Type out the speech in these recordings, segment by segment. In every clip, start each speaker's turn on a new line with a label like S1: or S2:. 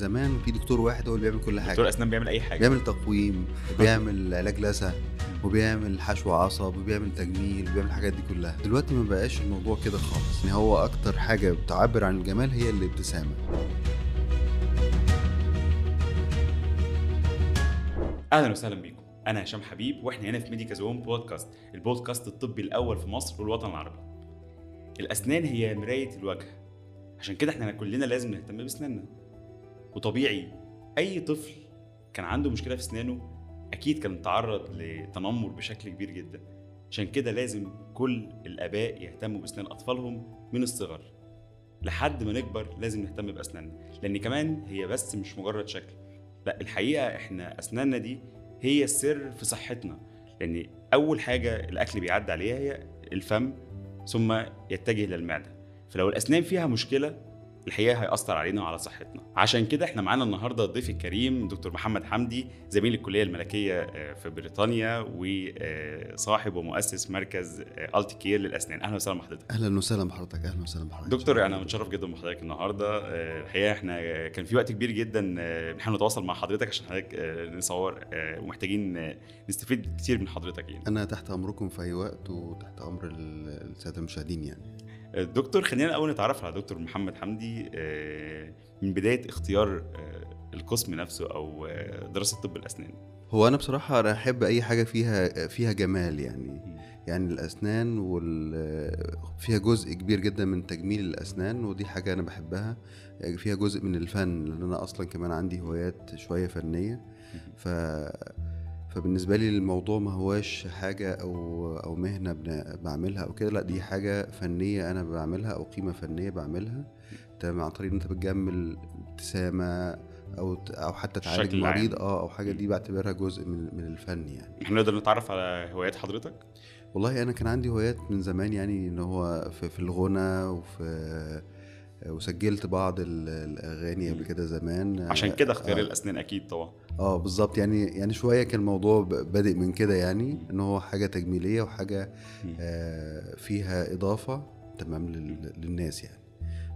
S1: زمان في دكتور واحد هو اللي بيعمل كل
S2: دكتور
S1: حاجة
S2: أسنان بيعمل أي حاجة.
S1: بيعمل تقويم وبيعمل علاج لثه وبيعمل حشو عصب وبيعمل تجميل وبيعمل الحاجات دي كلها. دلوقتي ما بقاش الموضوع كده خالص. يعني هو أكتر حاجة بتعبر عن الجمال هي الابتسامة.
S2: أهلا وسهلا بيكم. أنا هشام حبيب وإحنا هنا في ميديكا زون بودكاست البودكاست الطبي الأول في مصر والوطن العربي. الأسنان هي مراية الوجه. عشان كده إحنا كلنا لازم نهتم بأسناننا. وطبيعي أي طفل كان عنده مشكلة في اسنانه أكيد كان تعرض لتنمر بشكل كبير جدا. عشان كده لازم كل الآباء يهتموا بأسنان أطفالهم من الصغر. لحد ما نكبر لازم نهتم بأسناننا. لأن كمان هي بس مش مجرد شكل. لا الحقيقة إحنا أسناننا دي هي السر في صحتنا. لأن أول حاجة الأكل بيعدي عليها هي الفم ثم يتجه للمعده فلو الأسنان فيها مشكلة الحقيقة هيأثر علينا وعلى صحتنا. عشان كده إحنا معانا النهارده الضيف الكريم دكتور محمد حمدي زميل الكلية الملكية آه، في بريطانيا وصاحب ومؤسس مركز التي كير للأسنان. أهلا وسهلا بحضرتك.
S1: أهلا وسهلا بحضرتك أهلا وسهلا بحضرتك.
S2: دكتور أنا متشرف جدا بحضرتك النهارده. آه، الحقيقة إحنا كان في وقت كبير جدا آه، بنحاول نتواصل مع حضرتك عشان حضرتك آه، نصور آه، ومحتاجين آه، نستفيد كتير من حضرتك يعني.
S1: أنا تحت أمركم في أي وقت وتحت أمر ال- السادة المشاهدين يعني.
S2: آه، دكتور خلينا الأول نتعرف على دكتور محمد حمدي آه، من بداية اختيار آه، القسم نفسه أو آه، دراسة طب الأسنان.
S1: هو أنا بصراحة أنا أحب أي حاجة فيها فيها جمال يعني. يعني الأسنان وال فيها جزء كبير جدا من تجميل الأسنان ودي حاجة أنا بحبها. فيها جزء من الفن لأن أنا أصلا كمان عندي هوايات شوية فنية. ف فبالنسبة لي الموضوع ما هواش حاجة أو أو مهنة بعملها أو كده لأ دي حاجة فنية أنا بعملها أو قيمة فنية بعملها. تمام عن طريق إن أنت بتجمل ابتسامة أو أو حتى تعالج. مريض آه أو حاجة دي بعتبرها جزء من من الفن يعني.
S2: إحنا نقدر نتعرف على هوايات حضرتك؟
S1: والله أنا كان عندي هوايات من زمان يعني إن هو في, في الغنى وفي وسجلت بعض ال- الأغاني قبل كده زمان.
S2: عشان كده اختيار
S1: آه.
S2: الأسنان أكيد طبعا.
S1: آه بالظبط. يعني يعني شوية كان الموضوع بادئ من كده يعني إن هو حاجة تجميلية
S2: وحاجة.
S1: آه فيها إضافة تمام لل- للناس يعني.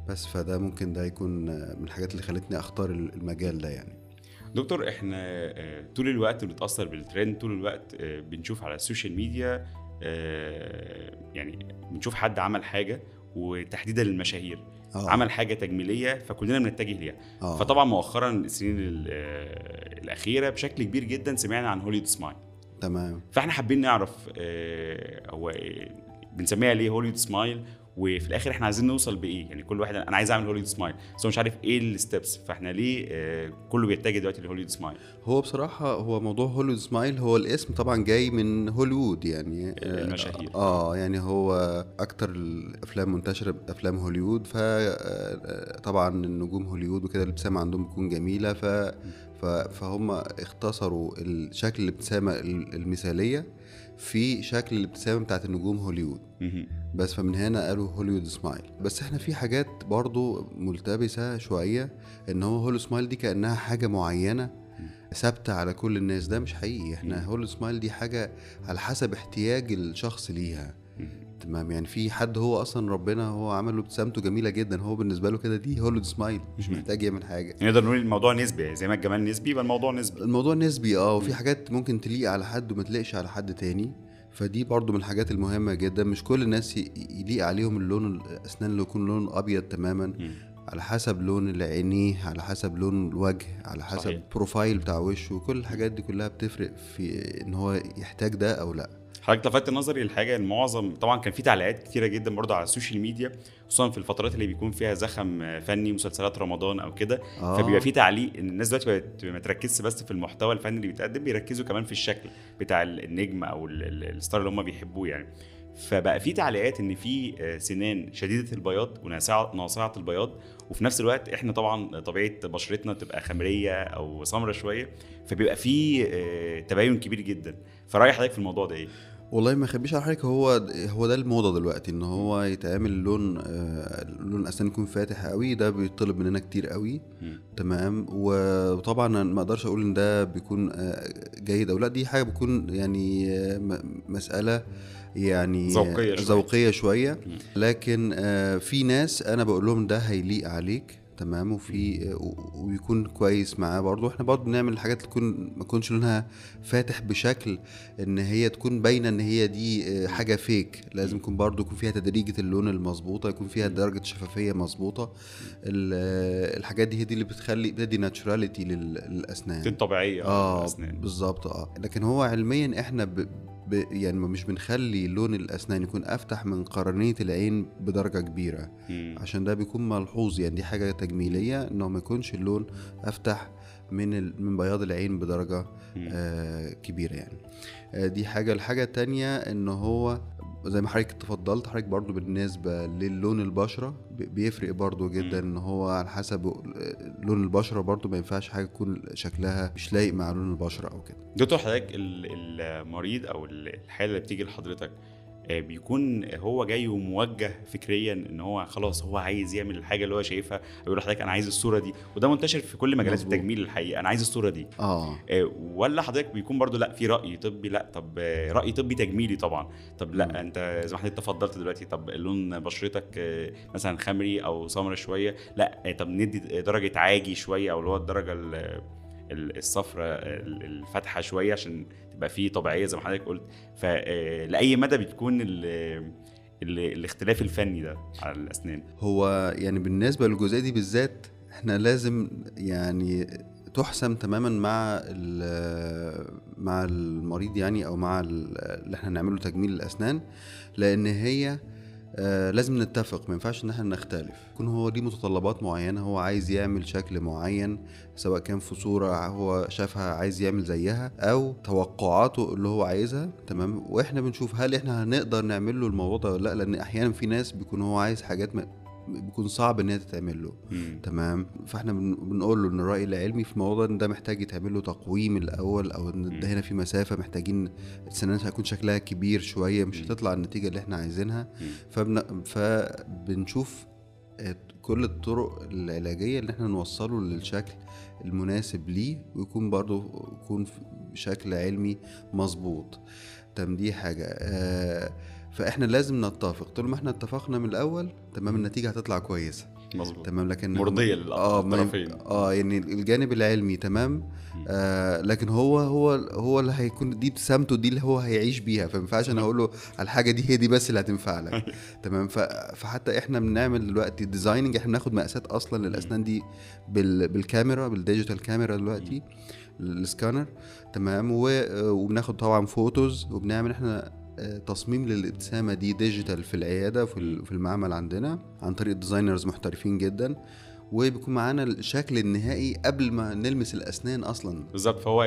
S1: بس فده ممكن ده يكون آه، من الحاجات اللي خلتني أختار المجال ده يعني.
S2: دكتور إحنا آه، طول الوقت بنتأثر بالترند طول الوقت آه، بنشوف على ال social media آه، يعني بنشوف حد عمل حاجة وتحديدا للمشاهير
S1: آه.
S2: عمل حاجة تجميلية فكلنا بنتجه ليها.
S1: آه.
S2: فطبعا مؤخرا السنين ال- آه، الأخيرة بشكل كبير جدا سمعنا عن Hollywood smile.
S1: تمام.
S2: فإحنا حابين نعرف آه، هو آه، بنسميها ليه Hollywood smile؟ وفي الآخر إحنا عايزين نوصل بإيه؟ يعني كل واحد أنا عايز أعمل Hollywood smile بس هو مش عارف إيه ال steps فإحنا ليه آه، كله بيتجه دلوقتي ل Hollywood smile
S1: هو بصراحة هو موضوع Hollywood smile هو الاسم طبعا جاي من هوليوود يعني. آه،
S2: المشاهير.
S1: آه يعني هو أكتر الأفلام منتشرة افلام هوليوود فطبعا النجوم هوليوود وكده الابتسامة عندهم بتكون جميلة. ف فهم اختصروا الشكل الابتسامة المثالية. في شكل الابتسامة بتاعت النجوم هوليوود. بس فمن هنا قالوا Hollywood smile. بس إحنا في حاجات برضو ملتبسة شوية إن هو Hollywood smile دي كأنها حاجة معينة ثابتة على كل الناس. ده مش حقيقي.
S2: إحنا.
S1: Hollywood smile دي حاجة على حسب احتياج الشخص ليها. تمام يعني في حد هو أصلا ربنا هو عمل له ابتسامته جميلة جدا هو بالنسبة له كده دي Hollywood smile مش. محتاج يعمل حاجة
S2: نقدر نقول الموضوع نسبي يعني زي ما الجمال نسبي يبقى الموضوع نسبي
S1: الموضوع نسبي
S2: آه.
S1: وفي حاجات ممكن تليق على حد وما تليقش على حد تاني فدي برضو من الحاجات المهمة جدا مش كل الناس يليق عليهم اللون الأسنان اللي يكون لون أبيض تماما. على حسب لون العينيه على حسب لون الوجه على حسب
S2: صحيح.
S1: ال profile بتاع وشه كل الحاجات دي كلها بتفرق في إن هو يحتاج ده أو لأ
S2: حضرتك لفتت نظري لحاجة المعظم طبعا كان في تعليقات كتيرة جدا برضه على ال social media خصوصا في الفترات اللي بيكون فيها زخم فني مسلسلات رمضان أو كده
S1: آه.
S2: فبيبقى في تعليق إن الناس دلوقتي بقت ما تركزش بس في المحتوى الفني اللي بيتقدم بيركزوا كمان في الشكل بتاع النجم أو ال- ال- الستار اللي هم بيحبوه يعني فبقى في تعليقات إن في آه، سنان شديدة البياض وناصعة ناصعة البياض وفي نفس الوقت إحنا طبعا طبيعة بشرتنا تبقى خمرية أو سمرة شوية فبيبقى في آه، تباين كبير جدا فرأي حضرتك في الموضوع ده إيه؟
S1: والله ما اخبيش على حضرتك هو هو ده الموضة دلوقتي إن هو يتعمل لون آه، لون أسنان يكون فاتح قوي ده بيطلب مننا كتير قوي
S2: مم.
S1: تمام وطبعا ما أقدرش أقول إن ده بيكون آه، جيد أو لأ دي حاجة بتكون يعني آه، م- مسألة يعني
S2: شوية.
S1: ذوقية شوية
S2: مم.
S1: لكن آه، في ناس أنا بقول لهم ده هيليق عليك تمام وفي و- ويكون كويس معاه برضه. إحنا برضه بنعمل الحاجات اللي تكون ما تكونش لونها فاتح بشكل إن هي تكون باينة إن هي دي آه، حاجة فيك لازم يكون برضه يكون فيها تدريجة اللون المظبوطة يكون فيها درجة شفافية مظبوطة. ال- آه، الحاجات دي هي دي اللي بتخلي بتدي ناتشوراليتي للأسنان.
S2: تين طبيعيه آه
S1: بالظبط آه. لكن هو علميا إحنا ب... ب... يعني مش بنخلي لون الأسنان يكون أفتح من قرنية العين بدرجة كبيرة
S2: مم.
S1: عشان ده بيكون ملحوظ يعني دي حاجة تجميلية إنه ما يكونش اللون أفتح من ال... من بياض العين بدرجة
S2: مم.
S1: آه كبيرة يعني آه دي حاجة الحاجة التانية إن هو زي ما حضرتك تفضلت حضرتك برضو بالنسبة للون البشرة ب- بيفرق برضو جدا إن هو على حسب لون البشرة برضو ما ينفعش حاجة تكون شكلها مش لايق مع لون البشرة أو كده.
S2: دكتور حضرتك ال- المريض أو ال- الحالة اللي بتيجي لحضرتك بيكون هو جاي وموجه فكريا إن هو خلاص هو عايز يعمل الحاجة اللي هو شايفها. يقول لحضرتك أنا عايز الصورة دي. وده منتشر في كل مجالات
S1: مظبوط.
S2: التجميل الحقيقة. أنا عايز الصورة دي.
S1: آه.
S2: آه، ولا حضرتك بيكون برضو لأ في رأي طبي؟ لأ. طب آه، رأي طبي تجميلي طبعا. طب. لأ أنت زي ما حضرتك تفضلت دلوقتي طب لون بشرتك آه، مثلا خمري أو سمرة شوية؟ لأ. آه، طب ندي درجة عاجي شوية أو اللي هو الدرجة ال- ال- الصفراء ال- الفاتحة شوية عشان تبقى فيه طبيعية زي ما حضرتك قلت. فلاي مدى بتكون ال ال الاختلاف الفني ده على الأسنان؟
S1: هو يعني بالنسبة للجزئية دي بالذات إحنا لازم يعني تحسم تماما مع مع المريض يعني أو مع ال- اللي إحنا نعمله تجميل الأسنان لأن هي آه، لازم نتفق ما ينفعش إن إحنا نختلف. يكون هو ليه متطلبات معينة هو عايز يعمل شكل معين سواء كان في صورة هو شافها عايز يعمل زيها أو توقعاته اللي هو عايزها تمام؟ وإحنا بنشوف هل إحنا هنقدر نعمل له الموضوع ده ولا لأ؟ لأن أحيانا في ناس بيكون هو عايز حاجات بيكون صعب إن هي تتعمل له
S2: مم.
S1: تمام فإحنا بن- بنقول له إن الراي العلمي في الموضوع ده إن ده محتاج يتعمل له تقويم الأول أو إن ده هنا في مسافة محتاجين السنان هيكون شكلها كبير شوية مش. هتطلع النتيجة اللي إحنا عايزينها. فبن... فبنشوف كل الطرق العلاجية اللي إحنا نوصله للشكل المناسب ليه ويكون برضه يكون بشكل علمي مظبوط تمام دي حاجة آه فإحنا لازم نتفق. طول ما إحنا اتفقنا من الأول تمام النتيجة هتطلع كويسة.
S2: مظبوط.
S1: تمام لكن ينف-
S2: للطرفين.
S1: آه يعني الجانب العلمي تمام؟ آه لكن هو هو هو اللي هيكون دي ابتسامته دي اللي هو هيعيش بيها. فما ينفعش أنا أقول له على الحاجة دي هي دي بس اللي هتنفع لك. تمام؟ فحتى إحنا بنعمل دلوقتي designing إحنا بناخد مقاسات أصلا للأسنان دي بال بالكاميرا بال digital camera دلوقتي السكانر تمام؟ وبناخد طبعا photos وبنعمل إحنا آه، تصميم للابتسامة دي digital في العيادة في ال- في المعمل عندنا عن طريق designers محترفين جدا. وبيكون معانا الشكل النهائي قبل ما نلمس الأسنان أصلا.
S2: بالظبط فهو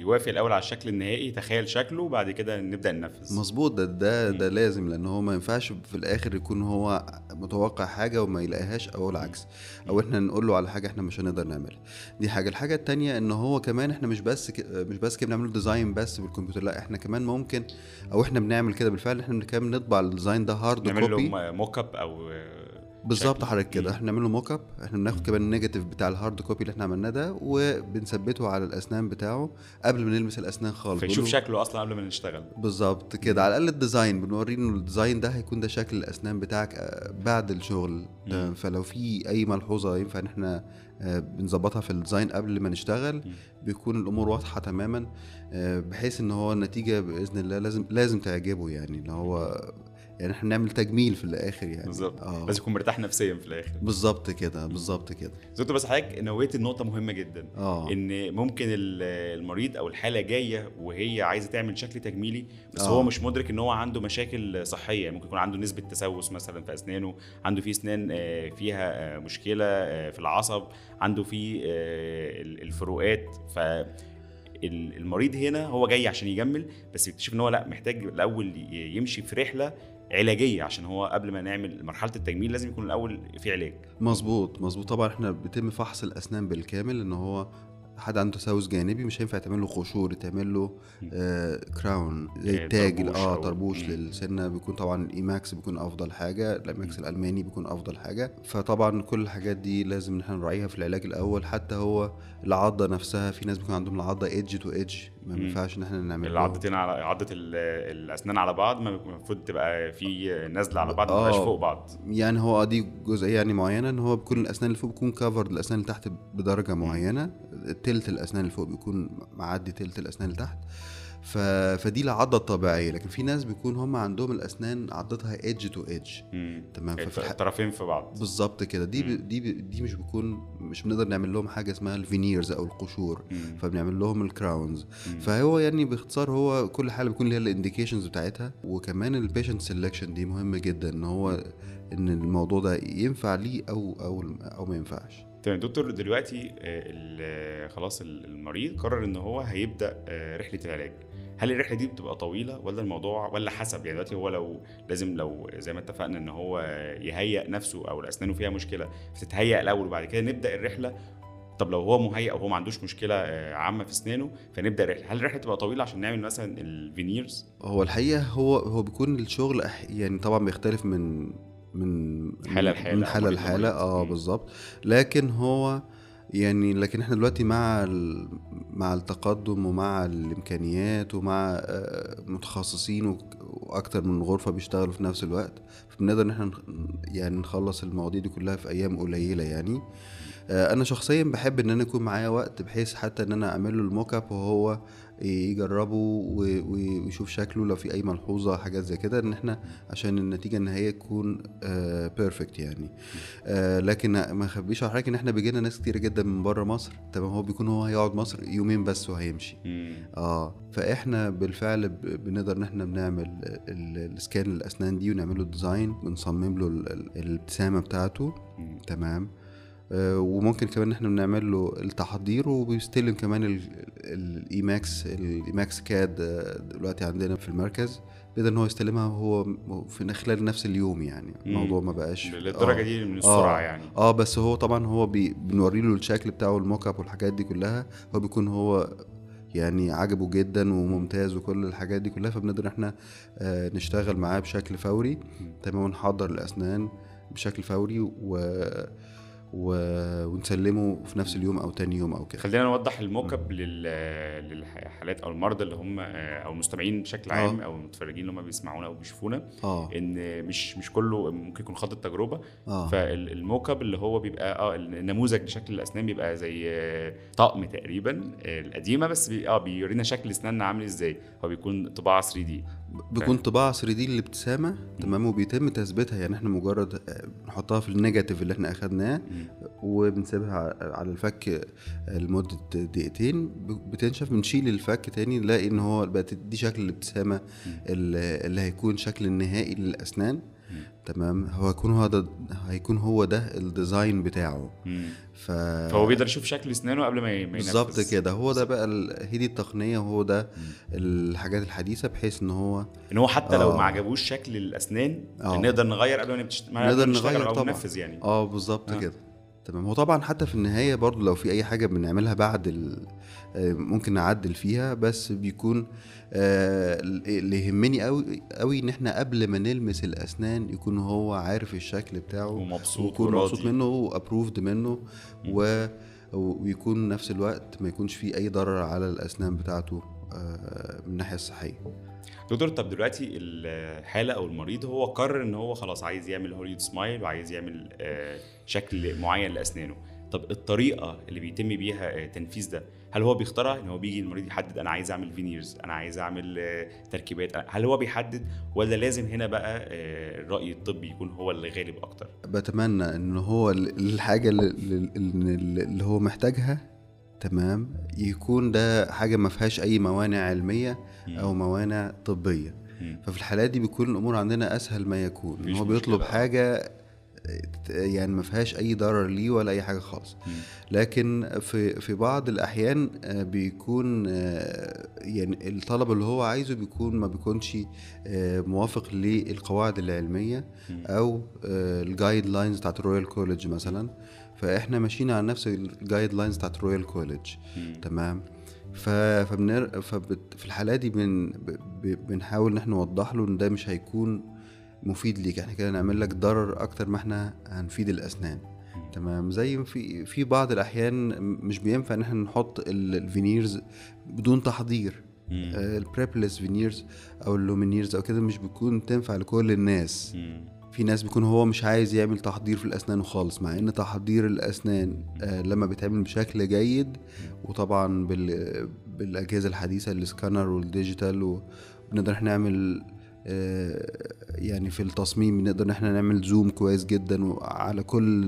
S2: يوافق الأول على الشكل النهائي تخيل شكله وبعد كده نبدأ ننفذ.
S1: مظبوط ده ده ده لازم لأن هو ما ينفعش في الآخر يكون هو متوقع حاجة وما يلاقيهاش أو العكس. أو إحنا نقول له على حاجة إحنا مش هنقدر نعملها. دي حاجة. الحاجة التانية إن هو كمان إحنا مش بس ك... مش بس كده بنعمل design بس بالكمبيوتر لأ إحنا كمان ممكن أو إحنا بنعمل كده بالفعل إحنا كمان نطبع ال design ده hard
S2: نعمل
S1: copy
S2: له mock up أو
S1: بالظبط. حضرتك كده. إحنا بنعمل له mock up إحنا بناخد كمان ال negative بتاع ال hard copy اللي إحنا عملناه ده وبنثبته على الأسنان بتاعه قبل ما نلمس الأسنان خالص
S2: فيشوف شكله أصلا قبل ما نشتغل
S1: بالظبط كده على الأقل ال design بنوريه إنه ال design ده هيكون ده شكل الأسنان بتاعك آه، بعد الشغل. فلو في أي ملحوظة ينفع إن إحنا آه، بنظبطها في ال design قبل ما نشتغل. بيكون الأمور واضحة تماما آه، بحيث إن هو النتيجة بإذن الله لازم لازم تعجبه يعني اللي هو يعني إحنا بنعمل تجميل في الآخر يعني.
S2: بالظبط.
S1: آه.
S2: لازم يكون مرتاح نفسيا في الآخر.
S1: بالظبط كده بالظبط كده.
S2: زوجته بس حضرتك نوهت لنقطة مهمة جدا
S1: آه.
S2: إن ممكن ال- المريض أو الحالة جاية وهي عايزة تعمل شكل تجميلي بس
S1: آه.
S2: هو مش مدرك إن هو عنده مشاكل صحية. ممكن يكون عنده نسبة تسوس مثلا في أسنانه عنده في أسنان آه، فيها آه، مشكلة آه، في العصب عنده في آه، ال- الفروقات. ف ال- المريض هنا هو جاي عشان يجمل بس يكتشف إن هو لأ محتاج الأول يمشي في رحلة علاجية عشان هو قبل ما نعمل مرحلة التجميل لازم يكون الأول في علاج.
S1: مظبوط مظبوط. طبعا إحنا بيتم فحص الأسنان بالكامل إن هو حد عنده تسوس جانبي مش هينفع تعمل له قشور تعمل له آه crown زي
S2: آه،
S1: التاج
S2: طربوش آه
S1: طربوش. للسنة بيكون طبعا ال Emax بيكون أفضل حاجة ال Emax الألماني بيكون أفضل حاجة. فطبعا كل الحاجات دي لازم إن إحنا نراعيها في العلاج الأول. حتى هو العضة نفسها في ناس بيكون عندهم العضة edge to edge ما. ينفعش إن إحنا نعمل
S2: العضتين على عضة ال- الأسنان على بعض ما المفروض تبقى في نازله على بعض ما
S1: آه.
S2: فوق بعض.
S1: يعني هو دي جزئية يعني معينة إن هو بيكون الأسنان اللي فوق بيكون كفرد الأسنان اللي تحت بدرجة معينة. تلت الأسنان اللي فوق بيكون معدي تلت الأسنان اللي تحت. ف... فدي العضة الطبيعية. لكن في ناس بيكون هم عندهم الأسنان عضتها edge to
S2: edge.
S1: تمام؟ ففي الح...
S2: الطرفين في بعض.
S1: بالظبط كده. دي. ب... دي ب... دي مش بيكون مش بنقدر نعمل لهم حاجة اسمها ال veneers أو القشور.
S2: مم.
S1: فبنعمل لهم ال crowns
S2: مم.
S1: فهو يعني باختصار هو كل حالة بيكون ليها ال indications بتاعتها. وكمان ال patient selection دي مهمة جدا إن هو إن الموضوع ده ينفع ليه أو أو أو ما ينفعش.
S2: تمام دكتور دلوقتي آه، خلاص ال- المريض قرر إن هو هيبدأ آه، رحلة العلاج. هل الرحلة دي بتبقى طويلة ولا الموضوع ولا حسب؟ يعني دلوقتي هو لو لازم لو زي ما اتفقنا إن هو يهيئ نفسه أو اسنانه فيها مشكلة فتتهيأ الأول وبعد كده نبدأ الرحلة. طب لو هو مهيئ أو هو ما عندوش مشكلة آه، عامة في اسنانه فنبدأ الرحلة. هل الرحلة تبقى طويلة عشان نعمل مثلا الفينيرز
S1: هو الحقيقة هو هو بيكون الشغل يعني طبعا بيختلف من من
S2: حالة لحالة
S1: من
S2: حالة
S1: لحالة.
S2: آه.
S1: بالظبط. لكن هو يعني لكن إحنا دلوقتي مع مع التقدم ومع الإمكانيات ومع آه، متخصصين وأكتر من غرفة بيشتغلوا في نفس الوقت فبنقدر إن إحنا يعني نخلص المواضيع دي كلها في أيام قليلة يعني. أنا شخصيا بحب إن أنا يكون معايا وقت بحيث حتى إن أنا أعمل له الموك أب وهو يجربه ويشوف شكله لو في أي ملحوظة حاجات زي كده إن إحنا عشان النتيجة النهائية تكون perfect يعني. آه، لكن ما أخبيش على حضرتك إن إحنا بيجينا ناس كتير جدا من بره مصر. تمام هو بيكون هو هيقعد مصر يومين بس وهيمشي. آه فإحنا بالفعل بنقدر إن إحنا بنعمل ال- scan للاسنان دي ونعمل له design بنصمم له ال- ال- الابتسامة بتاعته. تمام. آه، وممكن كمان إن إحنا بنعمل له التحضير وبيستلم كمان ال Emax ال Emax CAD آه، دلوقتي عندنا في المركز بيقدر إن هو يستلمها وهو في خلال نفس اليوم يعني الموضوع ما بقاش
S2: للدرجه
S1: آه.
S2: دي من السرعة
S1: آه.
S2: يعني
S1: آه بس هو طبعا هو بنوري له الشكل بتاعه ال mock-up والحاجات دي كلها هو بيكون هو يعني عجبه جدا وممتاز وكل الحاجات دي كلها فبنقدر إحنا آه نشتغل معاه بشكل فوري تمام ونحضر الأسنان بشكل فوري و... و... ونسلمه في نفس اليوم أو تاني يوم أو كده.
S2: خلينا نوضح ال mock-up لل... للحالات أو المرضى اللي هم أو المستمعين بشكل عام
S1: آه.
S2: أو المتفرجين اللي هم بيسمعونا أو بيشوفونا
S1: آه.
S2: إن مش مش كله ممكن يكون خاض التجربة.
S1: آه.
S2: فال mock-up اللي هو بيبقى آه النموذج لشكل الأسنان بيبقى زي آه، طقم تقريبا آه، القديمة بس بي آه بيورينا شكل أسناننا عامل إزاي. هو بيكون طباعة 3 دي
S1: بيكون طباعة 3D للابتسامة تمام وبيتم تثبيتها. يعني إحنا مجرد آه، نحطها في ال negative اللي إحنا أخدناه وبنسيبها على الفك لمدة دقيقتين. بتنشف بنشيل الفك تاني نلاقي إن هو بقت دي شكل الابتسامة اللي اللي هيكون شكل النهائي للأسنان. تمام هو هيكون هو ده هيكون هو ده الديزاين بتاعه ف
S2: فهو بيقدر يشوف شكل اسنانه قبل ما ي- ما
S1: بالظبط
S2: ينفذ.
S1: كده هو ده بقى ال- هي دي التقنية وهو ده الحاجات الحديثة بحيث إن هو
S2: إن هو حتى لو
S1: آه.
S2: ما عجبوش شكل الأسنان
S1: آه.
S2: نقدر نغير قبل ما نبتشت... ما
S1: نقدر نغير طبعا.
S2: ننفذ يعني
S1: آه بالظبط
S2: آه.
S1: كده تمام. هو طبعا حتى في النهاية برضو لو في أي حاجة بنعملها بعد ال... آه، ممكن نعدل فيها بس بيكون آه، اللي يهمني قوي قوي إن إحنا قبل ما نلمس الأسنان يكون هو عارف الشكل بتاعه
S2: ومبسوط
S1: ويكون. مبسوط منه وابروفد منه و... ويكون نفس الوقت ما يكونش فيه أي ضرر على الأسنان بتاعته آه، من الناحية الصحية.
S2: دكتور طب دلوقتي الحالة أو المريض هو قرر إن هو خلاص عايز يعمل هوليود سمايل وعايز يعمل آه، شكل معين لأسنانه. طب الطريقة اللي بيتم بيها آه، تنفيذ ده هل هو بيختارها إن هو بيجي المريض يحدد أنا عايز أعمل فينيرز أنا عايز أعمل آه، تركيبات هل هو بيحدد ولا لازم هنا بقى الرأي الطبي يكون هو اللي غالب أكتر؟
S1: بتمنى إن هو ال- الحاجة اللي هو محتاجها تمام يكون ده حاجة ما فيهاش أي موانع علمية أو موانع
S2: طبية.
S1: ففي الحالات دي بيكون الأمور عندنا أسهل ما يكون
S2: إن
S1: هو بيطلب. حاجة يعني ما فيهاش أي ضرر ليه ولا أي حاجة خالص. لكن في في بعض الأحيان آه، بيكون آه، يعني الطلب اللي هو عايزه بيكون ما بيكونش آه، موافق للقواعد
S2: العلمية.
S1: أو ال guidelines بتاعت ال Royal College مثلا فاحنا ماشيين على نفس ال guidelines بتاعت ال Royal
S2: College.
S1: تمام. فبنر... فبت... في الحالة دي بن... ب... بنحاول إن إحنا نوضح له إن ده مش هيكون مفيد ليك إحنا كده نعمل لك ضرر أكتر ما إحنا هنفيد الأسنان تمام زي في في بعض الأحيان مش بينفع إن إحنا نحط ال- veneers بدون تحضير
S2: مم.
S1: ال prepless veneers أو ال Lumineers أو كده مش بتكون تنفع لكل الناس
S2: مم.
S1: في ناس بيكون هو مش عايز يعمل تحضير في الأسنان خالص مع إن تحضير الأسنان آه، لما بيتعمل بشكل جيد وطبعا بال بالأجهزة الحديثة السكانر وال digital وبنقدر إحنا نعمل آه، يعني في التصميم بنقدر ان إحنا نعمل زوم كويس جدا على كل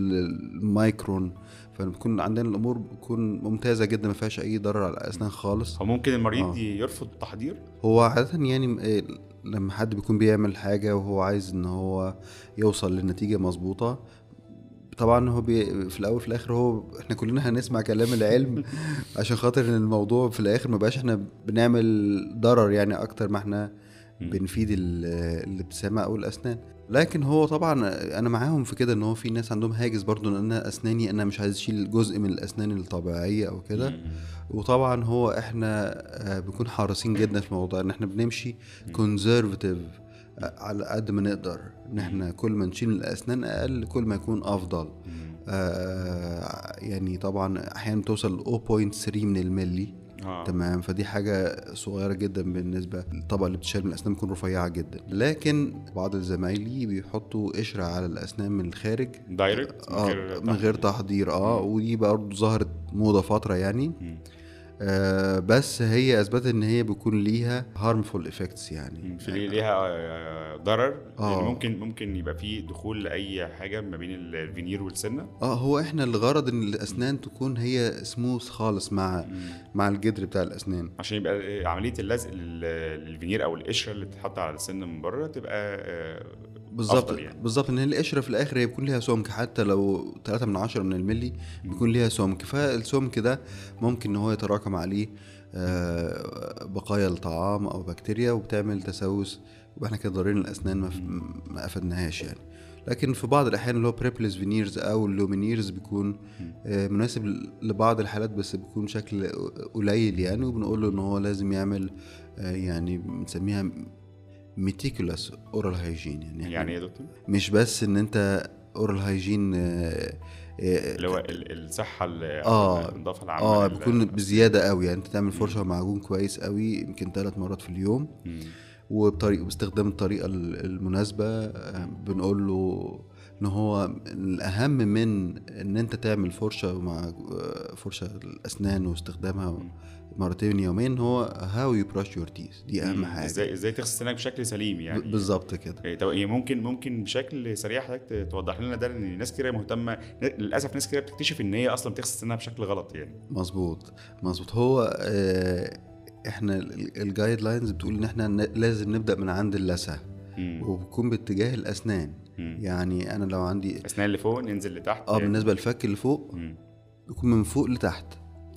S1: المايكرون فبتكون عندنا الأمور بتكون ممتازة جدا ما فيهاش أي ضرر على الأسنان خالص.
S2: هو ممكن المريض
S1: آه.
S2: يرفض التحضير؟
S1: هو عادة يعني آه، لما حد بيكون بيعمل حاجة وهو عايز إن هو يوصل لنتيجة مظبوطة طبعا هو بي في الأول في الآخر هو إحنا كلنا هنسمع كلام العلم عشان خاطر إن الموضوع في الآخر ما بقاش إحنا بنعمل ضرر يعني أكتر ما
S2: إحنا.
S1: بنفيد ال- الابتسامة أو الأسنان لكن هو طبعا أنا معاهم في كده إن هو في ناس عندهم هاجس برضو إن أنا أسناني أنا مش عايز أشيل جزء من الأسنان الطبيعية أو كده. وطبعا هو إحنا آه، بنكون حريصين جدا في الموضوع إن إحنا بنمشي كونزرفتيف على قد ما نقدر إن إحنا كل ما نشيل الأسنان أقل كل ما يكون
S2: أفضل.
S1: آه يعني طبعا أحيانا توصل 0.3 من الملي
S2: آه.
S1: تمام فدي حاجة صغيرة جدا بالنسبة للطبقة اللي بتشال من الأسنان بتكون رفيعة جدا لكن بعض زمايلي بيحطوا قشرة على الأسنان من الخارج
S2: direct من غير
S1: من غير
S2: تحضير.
S1: آه ودي برضه ظهرت موضة فترة يعني
S2: مم.
S1: آه بس هي اثبتت ان هي بيكون ليها harmful effects يعني.
S2: في ليه- ليها آه، ضرر
S1: آه.
S2: يعني ممكن ممكن يبقى في دخول لأي حاجة ما بين الفينير والسنة
S1: آه هو إحنا الغرض ان الأسنان تكون هي سموث خالص مع
S2: مم.
S1: مع الجدر بتاع الأسنان
S2: عشان يبقى عملية اللزق لل- للفينير أو القشرة اللي بتتحط على السن من بره تبقى آه،
S1: بالظبط
S2: يعني.
S1: بالظبط إن القشره في الآخر هي بيكون ليها سمك حتى لو 3 من 10 من الملي بيكون ليها سمك فالسمك ده ممكن إن هو يتراكم عليه آه، بقايا الطعام أو بكتيريا وبتعمل تسوس يبقى إحنا كده ضارين الأسنان ما, ما أفدناهاش يعني. لكن في بعض الأحيان اللي هو prepless veneers أو ال Lumineers بيكون آه، مناسب لبعض الحالات بس بيكون شكل قليل يعني وبنقول له إن هو لازم يعمل آه، يعني بنسميها meticulous oral hygiene يعني,
S2: يعني إيه يا دكتور؟
S1: مش بس إن أنت oral hygiene آه، آه،
S2: اللي هو ال- الصحة ال-
S1: آه.
S2: أو النظافة
S1: العامة
S2: آه
S1: بيكون بزيادة قوي يعني أنت تعمل فرشة ومعجون كويس قوي يمكن ثلاث مرات في اليوم. وبطريقه باستخدام الطريقة ال- المناسبة آه، بنقول له إن هو الأهم من إن أنت تعمل فرشة مع فرشة الأسنان واستخدامها مرتين يوميا هو how you brush your teeth دي أهم
S2: مم.
S1: حاجة.
S2: إزاي إزاي تغسل سنانك بشكل سليم يعني.
S1: بالظبط كده.
S2: إيه، طب إيه ممكن ممكن بشكل سريع حضرتك توضح لنا ده لأن ناس كتير مهتمة للأسف ناس كتير بتكتشف إن هي أصلا بتغسل سنانها بشكل غلط يعني.
S1: مظبوط مظبوط. هو آه، إحنا الجايد لاينز بتقول إن إحنا لازم نبدأ من عند اللثة.
S2: مم.
S1: وبكون باتجاه الأسنان.
S2: مم.
S1: يعني أنا لو عندي
S2: الاسنان اللي فوق ننزل لتحت. آه.
S1: بالنسبة للفك اللي فوق
S2: مم.
S1: بيكون من فوق لتحت.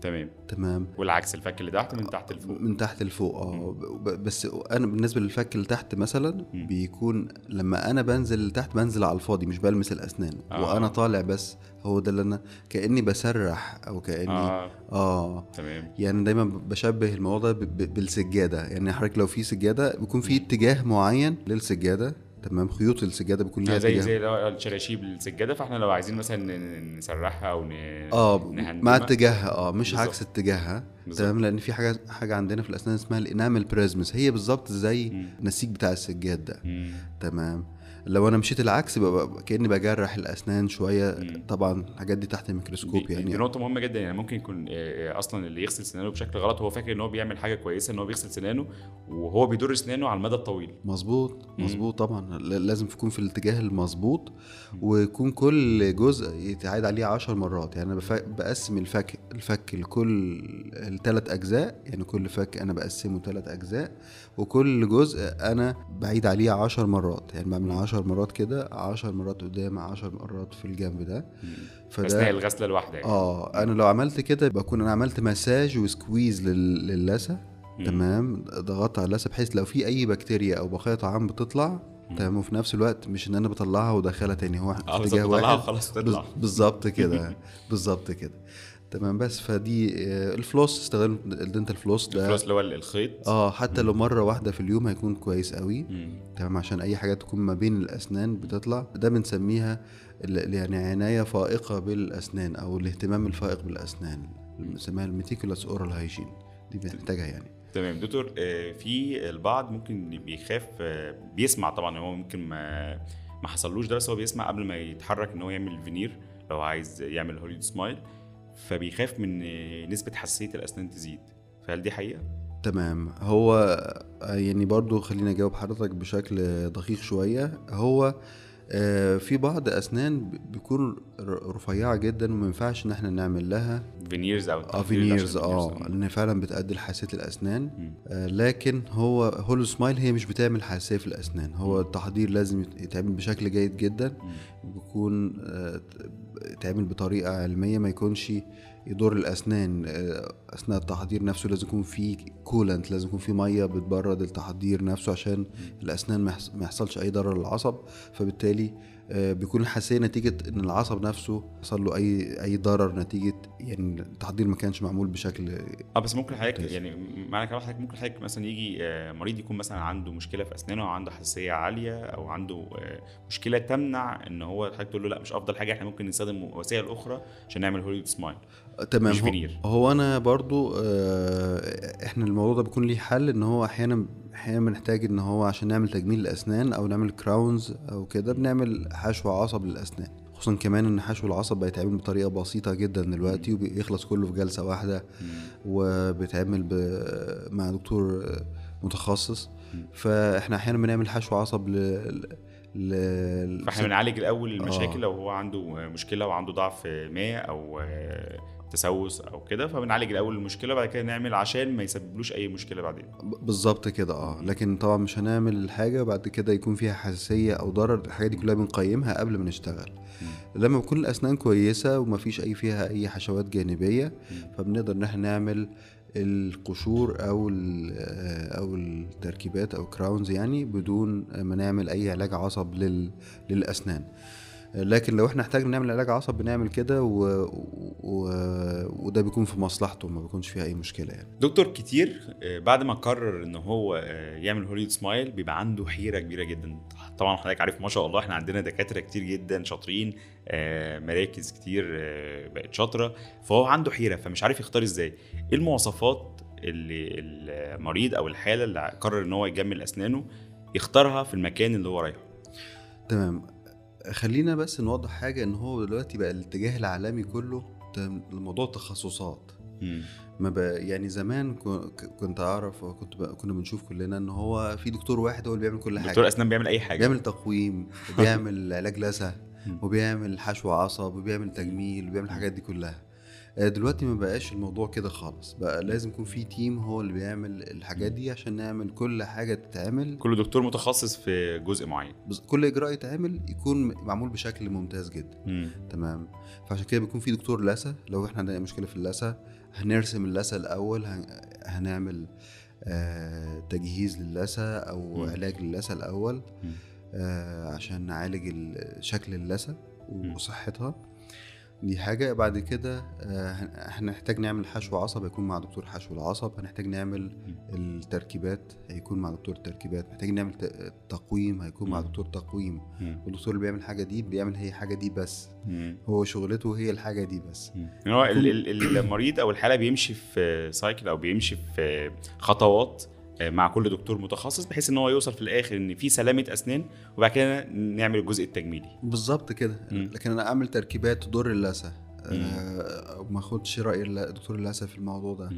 S2: تمام.
S1: تمام.
S2: والعكس الفك اللي تحت من تحت لفوق.
S1: من تحت لفوق آه. بس أنا بالنسبة للفك اللي تحت مثلا
S2: مم.
S1: بيكون لما أنا بنزل لتحت بنزل على الفاضي مش بلمس الأسنان.
S2: آه.
S1: وأنا طالع بس هو ده اللي أنا كأني بسرح أو كأني
S2: آه,
S1: آه.
S2: تمام.
S1: يعني دايما بشبه الموضوع ده بالسجادة. يعني حضرتك لو في سجادة بيكون في اتجاه معين للسجادة. تمام خيوط السجادة بيكون ليها
S2: آه، زي زي هو الشراشيب السجادة فاحنا لو عايزين مثلا نسرحها أو ن... آه.
S1: مع اتجاهها آه مش
S2: بالظبط.
S1: عكس اتجاهها. تمام لأن في حاجة حاجة عندنا في الأسنان اسمها الإنامل بريزمس هي بالظبط زي. النسيج بتاع السجاد ده. تمام لو أنا مشيت العكس ببقى كأني بجرح الأسنان شوية.
S2: مم.
S1: طبعا الحاجات دي تحت الميكروسكوب
S2: دي,
S1: يعني.
S2: دي نقطة مهمة جدا. يعني ممكن يكون آه، آه، أصلا اللي يغسل سنانه بشكل غلط هو فاكر إن هو بيعمل حاجة كويسة إن هو بيغسل سنانه وهو بيضر سنانه على المدى الطويل.
S1: مظبوط. مظبوط طبعا. لازم تكون في الاتجاه المظبوط ويكون كل جزء يتعاد عليه عشر مرات. يعني أنا بقسم الفك الفك لكل الثلاث أجزاء. يعني كل فك أنا بقسمه ثلاث أجزاء وكل جزء أنا بعيد عليه عشر مرات. يعني بعمل عشر مرات كده عشر مرات قدام عشر مرات في الجنب ده.
S2: اثناء
S1: فده
S2: الغسلة الواحدة يعني.
S1: آه أنا لو عملت كده بكون أنا عملت مساج و squeeze لل- للثه. تمام؟ ضغطت على اللثة بحيث لو في أي بكتيريا أو بقايا طعام بتطلع تمام؟ وفي نفس الوقت مش إن أنا بطلعها وادخلها تاني هو في
S2: بالظبط
S1: اتجاه واحد.
S2: تطلع.
S1: بالظبط كده. بالظبط كده. تمام بس فدي آه، ال floss استخدام ال dental floss ده.
S2: ال floss اللي هو الخيط؟
S1: آه حتى لو مرة واحدة في اليوم هيكون كويس قوي. تمام عشان أي حاجة تكون ما بين الأسنان بتطلع. ده بنسميها يعني عناية فائقة بالأسنان أو الاهتمام الفائق بالأسنان. بنسميها ال meticulous oral hygiene. دي بنحتاجها يعني.
S2: تمام دكتور آه، في البعض ممكن بيخاف آه، بيسمع طبعا هو ممكن ما ما حصلوش ده بس هو بيسمع قبل ما يتحرك إن هو يعمل فينير لو عايز يعمل Hollywood smile فبيخاف من نسبة حساسية الأسنان تزيد. فهل دي حقيقة؟
S1: تمام. هو يعني برضو خلينا أجاوب حضرتك بشكل دقيق شوية. هو في بعض أسنان ب- بيكون ر- رفيعة جدا وما ينفعش إن إحنا نعمل لها
S2: veneers أو آه
S1: veneers
S2: آه.
S1: لأن فعلا بتأدي لحساسية
S2: الأسنان.
S1: آه، لكن هو Hollywood smile هي مش بتعمل حساسية في الأسنان هو التحضير لازم يت- يتعمل بشكل جيد جدا. بيكون آه، يتعمل بطريقة علمية ما يكونش يضر الأسنان آه، أثناء التحضير نفسه لازم يكون في كولنت لازم يكون في مية بتبرد التحضير نفسه عشان الأسنان ما يحص- ما يحصلش أي ضرر للعصب فبالتالي بيكون الحساسية نتيجة إن العصب نفسه حصل له اي أي ضرر نتيجة يعني التحضير ما كانش معمول بشكل
S2: آه بس ممكن حضرتك. يعني معنى كلام حضرتك ممكن حضرتك مثلا يجي آه، مريض يكون مثلا عنده مشكلة في أسنانه أو عنده حساسية عالية أو عنده آه، مشكلة تمنع إن هو حضرتك تقول له لأ مش أفضل حاجة إحنا ممكن نستخدم وسائل أخرى عشان نعمل Hollywood smile
S1: تمام
S2: مش
S1: هو. هو أنا برضو آه، إحنا الموضوع ده بيكون ليه حل إن هو أحيانا أحيانا بنحتاج ان هو عشان نعمل تجميل الاسنان أو نعمل crowns أو كده بنعمل حشو عصب للاسنان. خصوصا كمان إن حشو العصب بيتعمل بطريقة بسيطة جدا دلوقتي وبيخلص كله في جلسة واحدة وبيتعمل مع دكتور متخصص. فاحنا أحيانا بنعمل حشو عصب ل ل
S2: فاحنا بنعالج الأول المشاكل
S1: آه.
S2: لو هو عنده مشكلة وعنده ضعف ما أو آه، تسوس أو كده فبنعالج الأول المشكلة بعد كده نعمل عشان ما يسببلوش أي مشكلة بعدين.
S1: بالظبط كده آه. لكن طبعا مش هنعمل الحاجة بعد كده يكون فيها حساسية أو ضرر الحاجات دي كلها بنقيمها قبل ما نشتغل. لما بتكون الأسنان كويسة ومفيش أي فيها أي حشوات جانبية فبنقدر إن إحنا نعمل القشور أو أو التركيبات أو crowns يعني بدون ما نعمل أي علاج عصب لل للأسنان. لكن لو إحنا احتاجنا نعمل علاج عصب بنعمل كده و... و... وده بيكون في مصلحته ما بيكونش فيها أي مشكلة يعني.
S2: دكتور كتير آه، بعد ما قرر إن هو آه، يعمل Hollywood smile بيبقى عنده حيرة كبيرة جدا. طبعا حضرتك عارف ما شاء الله إحنا عندنا دكاترة كتير جدا شاطرين آه، مراكز كتير بقت شاطرة فهو عنده حيرة فمش عارف يختار إزاي. إيه المواصفات اللي المريض أو الحالة اللي قرر إن هو يجمل أسنانه يختارها في المكان اللي هو رايحه؟
S1: تمام. خلينا بس نوضح حاجة إن هو دلوقتي بقى الاتجاه العالمي كله لموضوع التخصصات. ما بقى يعني زمان كنت أعرف بقى كنا بنشوف كلنا إن هو في دكتور واحد هو اللي بيعمل كل حاجة.
S2: دكتور أسنان بيعمل أي حاجة.
S1: بيعمل تقويم وبيعمل علاج
S2: مم.
S1: وبيعمل حشو عصب وبيعمل تجميل وبيعمل الحاجات دي كلها. دلوقتي ما بقاش الموضوع كده خالص بقى لازم يكون في تيم هو اللي بيعمل الحاجات دي عشان نعمل كل حاجة تتعمل
S2: كل دكتور متخصص في جزء معين
S1: كل إجراء يتعمل يكون معمول بشكل ممتاز جدا
S2: مم.
S1: تمام فعشان كده بيكون في دكتور لثه لو إحنا عندنا مشكلة في اللثه هنرسم اللثه الأول هن... هنعمل آه تجهيز للثه أو
S2: مم.
S1: علاج للثه
S2: الأول.
S1: آه عشان نعالج ال- شكل اللثه
S2: مم.
S1: وصحتها دي حاجة. بعد كده آه، هن- هنحتاج نعمل حشو عصب هيكون مع دكتور حشو العصب. هنحتاج نعمل التركيبات هيكون مع دكتور التركيبات. محتاج نعمل تقويم هيكون مع. دكتور تقويم. والدكتور اللي بيعمل حاجة دي بيعمل هي حاجة دي بس. هو شغلته هي الحاجة دي بس.
S2: يعني هو ال- ال- المريض أو الحالة بيمشي في سايكل أو بيمشي في خطوات مع كل دكتور متخصص بحيث إن هو يوصل في الآخر إن في سلامة أسنان وبعد كده نعمل الجزء التجميلي
S1: بالظبط كده. لكن أنا أعمل تركيبات تضر اللثة آه، وما أخدش رأي دكتور اللثة في الموضوع ده.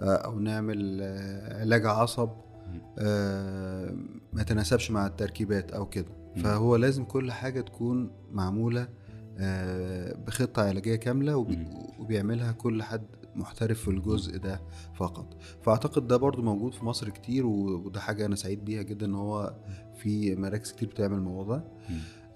S1: آه، أو نعمل آه، علاج عصب. آه، ما يتناسبش مع التركيبات أو كده. فهو لازم كل حاجة تكون معمولة آه، بخطة علاجية
S2: كاملة.
S1: وبيعملها كل حد محترف في الجزء ده فقط. فأعتقد ده برضو موجود في مصر كتير وده حاجة أنا سعيد بيها جدا إن هو في مراكز كتير بتعمل الموضوع ده.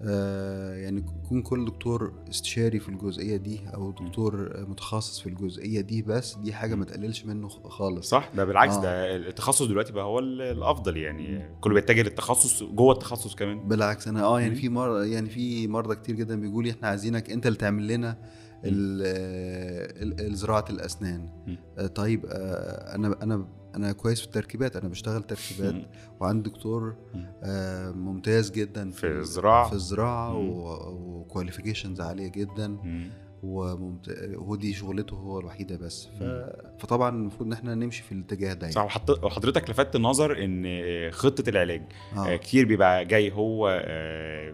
S1: آه، يعني يكون كل دكتور استشاري في الجزئية دي أو دكتور متخصص في الجزئية دي بس دي حاجة ما تقللش منه خالص.
S2: صح ده بالعكس
S1: آه.
S2: ده التخصص دلوقتي بقى هو ال- الأفضل يعني. كله بيتجه للتخصص جوه التخصص كمان.
S1: بالعكس أنا آه يعني. في مر يعني في مرضى كتير جدا بيقولوا لي إحنا عايزينك أنت اللي تعمل لنا زراعه
S2: الأسنان.
S1: آه، طيب آه، أنا أنا أنا كويس في التركيبات أنا بشتغل تركيبات
S2: مم.
S1: وعندي دكتور. آه، ممتاز جدا
S2: في الزراعة.
S1: في الزراعة.
S2: و
S1: qualifications عالية جدا
S2: مم.
S1: وممت... ودي شغلته هو الوحيدة بس ف... فطبعا المفروض إن إحنا نمشي في الاتجاه ده يعني.
S2: صح وحضرتك لفتت النظر إن خطة العلاج آه. كتير بيبقى جاي هو آه،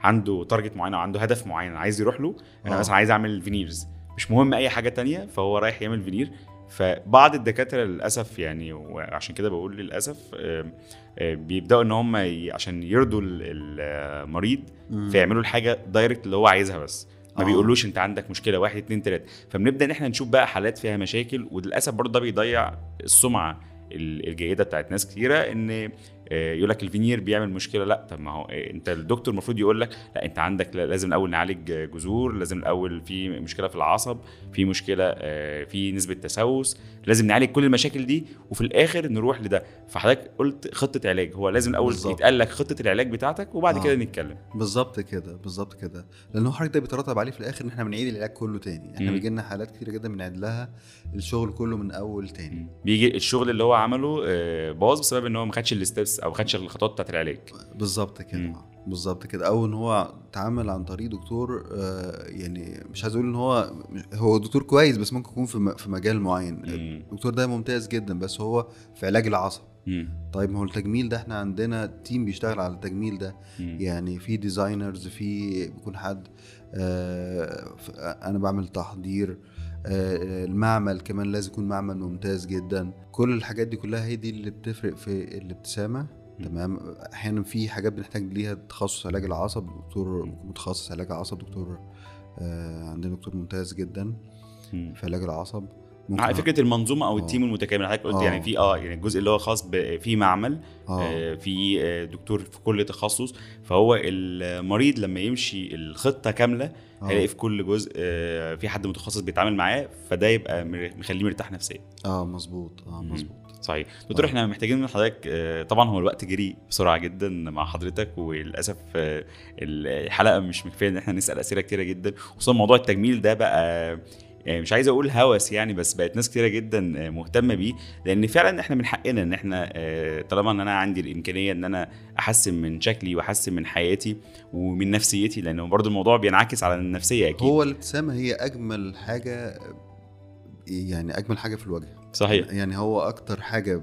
S2: عنده target معين أو عنده هدف معين عايز يروح له أنا
S1: آه.
S2: مثلا عايز أعمل veneers مش مهم أي حاجة تانية فهو رايح يعمل فينير فبعض الدكاترة للأسف يعني وعشان كده بقول للأسف بيبدأوا إن هم عشان يرضوا ال- المريض. فيعملوا الحاجة direct اللي هو عايزها بس ما
S1: آه.
S2: بيقولوش أنت عندك مشكلة واحد اتنين تلاتة فبنبدأ إن إحنا نشوف بقى حالات فيها مشاكل وللأسف برضه ده بيضيع السمعة ال- الجيدة بتاعت ناس كتيرة إن يقول لك الفينير بيعمل مشكلة. لا طب ما هو آه، انت الدكتور المفروض يقول لك لا انت عندك لا- لازم الأول نعالج جذور لازم الأول في مشكلة في العصب في مشكلة آه، في نسبة تسوس لازم نعالج كل المشاكل دي وفي الآخر نروح لده. فحضرتك قلت خطة علاج هو لازم
S1: الأول.
S2: يتقال لك خطة العلاج بتاعتك وبعد
S1: آه.
S2: كده نتكلم.
S1: بالظبط كده بالظبط كده. لأن هو حضرتك ده بيترتب عليه في الآخر إن إحنا بنعيد العلاج كله تاني.
S2: إحنا.
S1: بيجي لنا حالات كتيرة جدا بنعيد لها الشغل كله من أول تاني.
S2: بيجي الشغل اللي هو عمله آه، باظ بسبب إن هو ما خدش الستبس أو خدش الخطوات بتاعت العلاج
S1: بالظبط كده
S2: مم.
S1: بالظبط كده أو إن هو اتعامل عن طريق دكتور آه، يعني مش عايز أقول إن هو هو دكتور كويس بس ممكن يكون في في مجال معين. الدكتور ده ممتاز جدا بس هو في علاج العصب. طيب ما هو التجميل ده إحنا عندنا team بيشتغل على التجميل ده. يعني في designers في بيكون حد آه أنا بعمل تحضير آه المعمل كمان لازم يكون معمل ممتاز جدا. كل الحاجات دي كلها هي دي اللي بتفرق في الابتسامة تمام؟ أحيانا في حاجات بنحتاج ليها تخصص علاج العصب دكتور متخصص علاج عصب دكتور آه عندنا دكتور ممتاز جدا. في علاج العصب
S2: على فكرة المنظومة أو
S1: آه.
S2: التيم المتكامل حضرتك قلت
S1: آه.
S2: يعني في آه يعني الجزء اللي هو خاص في معمل
S1: آه
S2: آه، في آه، دكتور في كل تخصص فهو المريض لما يمشي الخطة كاملة
S1: آه.
S2: هيلاقي في كل جزء آه، في حد متخصص بيتعامل معاه فده يبقى مخليه مرتاح نفسيا
S1: آه مظبوط
S2: آه.
S1: مظبوط
S2: صحيح دكتور
S1: آه.
S2: إحنا محتاجين من حضرتك آه، طبعا هو الوقت جري بسرعة جدا مع حضرتك وللأسف آه، الحلقة مش مكفية إن إحنا نسأل أسئلة كتيرة جدا خصوصا موضوع التجميل ده بقى يعني مش عايز أقول هوس يعني بس بقت ناس كتيرة جدا آه، مهتمة بيه لأن فعلا إحنا من حقنا إن إحنا آه، طالما إن أنا عندي الإمكانية إن أنا أحسن من شكلي وأحسن من حياتي ومن نفسيتي لأنه برضو الموضوع بينعكس على النفسية أكيد.
S1: هو الابتسامة هي أجمل حاجة يعني أجمل حاجة في الوجه.
S2: صحيح.
S1: يعني هو أكتر حاجة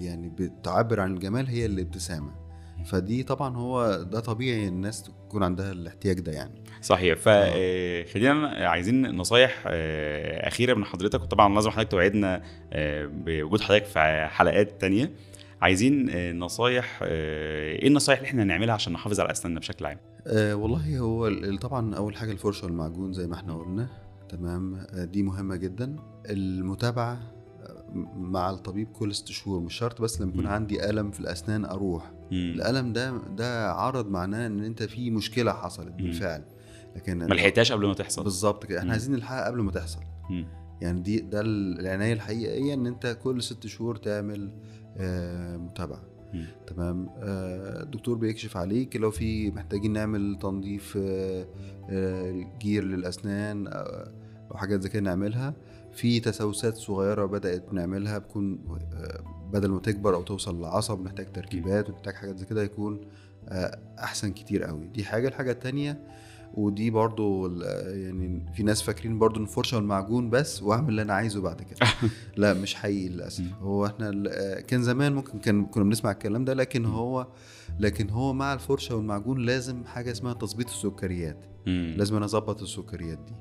S1: يعني بتعبر عن الجمال هي الابتسامة. فدي طبعا هو ده طبيعي الناس تكون عندها الاحتياج ده يعني.
S2: صحيح. فخلينا عايزين نصايح آه، أخيرة من حضرتك وطبعا لازم حضرتك توعدنا آه، بوجود حضرتك في حلقات تانية. عايزين آه، نصايح آه، إيه النصايح اللي إحنا نعملها عشان نحافظ على أسناننا بشكل عام؟
S1: آه والله هو طبعا أول حاجة الفرشة والمعجون زي ما إحنا قلنا. تمام. آه دي مهمة جدا. المتابعة آه، مع الطبيب كل ست شهور مش شرط بس لما يكون. عندي ألم في الأسنان
S2: أروح.
S1: الألم ده ده عرض معناه إن أنت في مشكلة حصلت. بالفعل لكن
S2: ما لحقتهاش قبل ما تحصل
S1: بالظبط كده
S2: إحنا.
S1: عايزين نلحقها قبل ما تحصل. يعني دي ده العناية الحقيقية إن أنت كل ست شهور تعمل آه
S2: متابعة.
S1: تمام آه، الدكتور بيكشف عليك لو في محتاجين نعمل تنظيف آه، آه، جير للأسنان أو حاجات زي كده نعملها في تسوسات صغيرة بدأت نعملها بكون آه، بدل ما تكبر أو توصل للعصب نحتاج تركيبات ونحتاج حاجات زي كده يكون آه، أحسن كتير قوي دي حاجة الحاجة التانية ودي برضو ال- يعني في ناس فاكرين برضو إن الفرشه والمعجون بس واعمل اللي أنا عايزه بعد كده لا مش حقيقي
S2: للأسف.
S1: هو إحنا آه، كان زمان ممكن كان كنا بنسمع الكلام ده لكن. هو لكن هو مع الفرشة والمعجون لازم حاجة اسمها تظبيط السكريات. لازم أنا أظبط السكريات دي.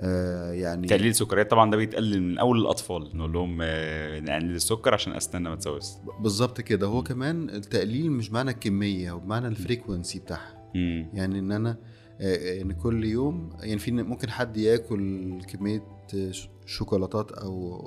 S1: آه يعني
S2: تقليل السكريات طبعا ده بيتقلل من أول الأطفال نقول لهم آه، نقلل السكر عشان اسناننا ما تسوس.
S1: بالظبط كده. هو
S2: مم.
S1: كمان التقليل مش معنى الكمية هو بمعنى ال frequency
S2: بتاعها.
S1: يعني إن أنا آه، يعني كل يوم يعني في ممكن حد ياكل كمية شوكولاتات أو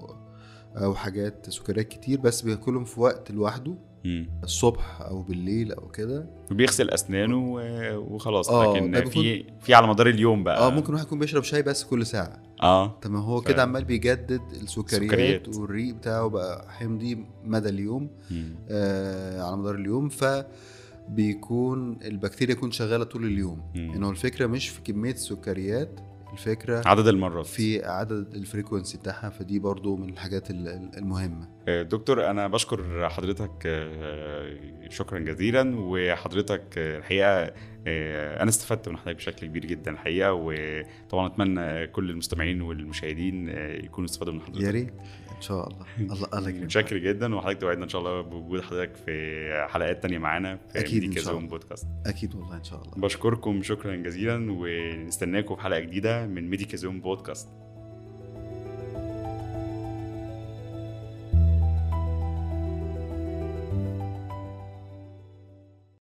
S1: أو حاجات سكريات كتير بس بياكلهم في وقت لوحده
S2: مم.
S1: الصبح أو بالليل أو كده.
S2: وبيغسل أسنانه وخلاص.
S1: آه،
S2: لكن
S1: بيكون-
S2: في في على مدار اليوم بقى.
S1: آه ممكن واحد يكون بيشرب شاي بس كل ساعة.
S2: آه.
S1: تمام هو. كده عمال بيجدد السكريات
S2: سكريات.
S1: والريق بتاعه بقى حمضي مدى اليوم.
S2: مم.
S1: آه على مدار اليوم. ف بيكون البكتيريا تكون شغالة طول اليوم. هو الفكرة مش في كمية السكريات الفكرة
S2: عدد المرات.
S1: في عدد ال frequency بتاعها فدي برضو من الحاجات ال- ال- المهمة.
S2: آه، دكتور أنا بشكر حضرتك آه، شكرا جزيلا وحضرتك آه، الحقيقة أنا استفدت من حضرتك بشكل كبير جدا الحقيقة وطبعا أتمنى كل المستمعين والمشاهدين يكونوا استفادوا من حضرتك.
S1: يا ريت. شاء الله الله الله يكرمك.
S2: متشكر جدا وحضرتك توعدنا إن شاء الله بوجود حضرتك في حلقات تانية معانا في
S1: إن
S2: ميديكا
S1: شاء الله.
S2: بودكاست
S1: أكيد والله إن شاء الله
S2: بشكركم شكرا جزيلا ونستناكم في حلقة جديدة من ميديكا زون بودكاست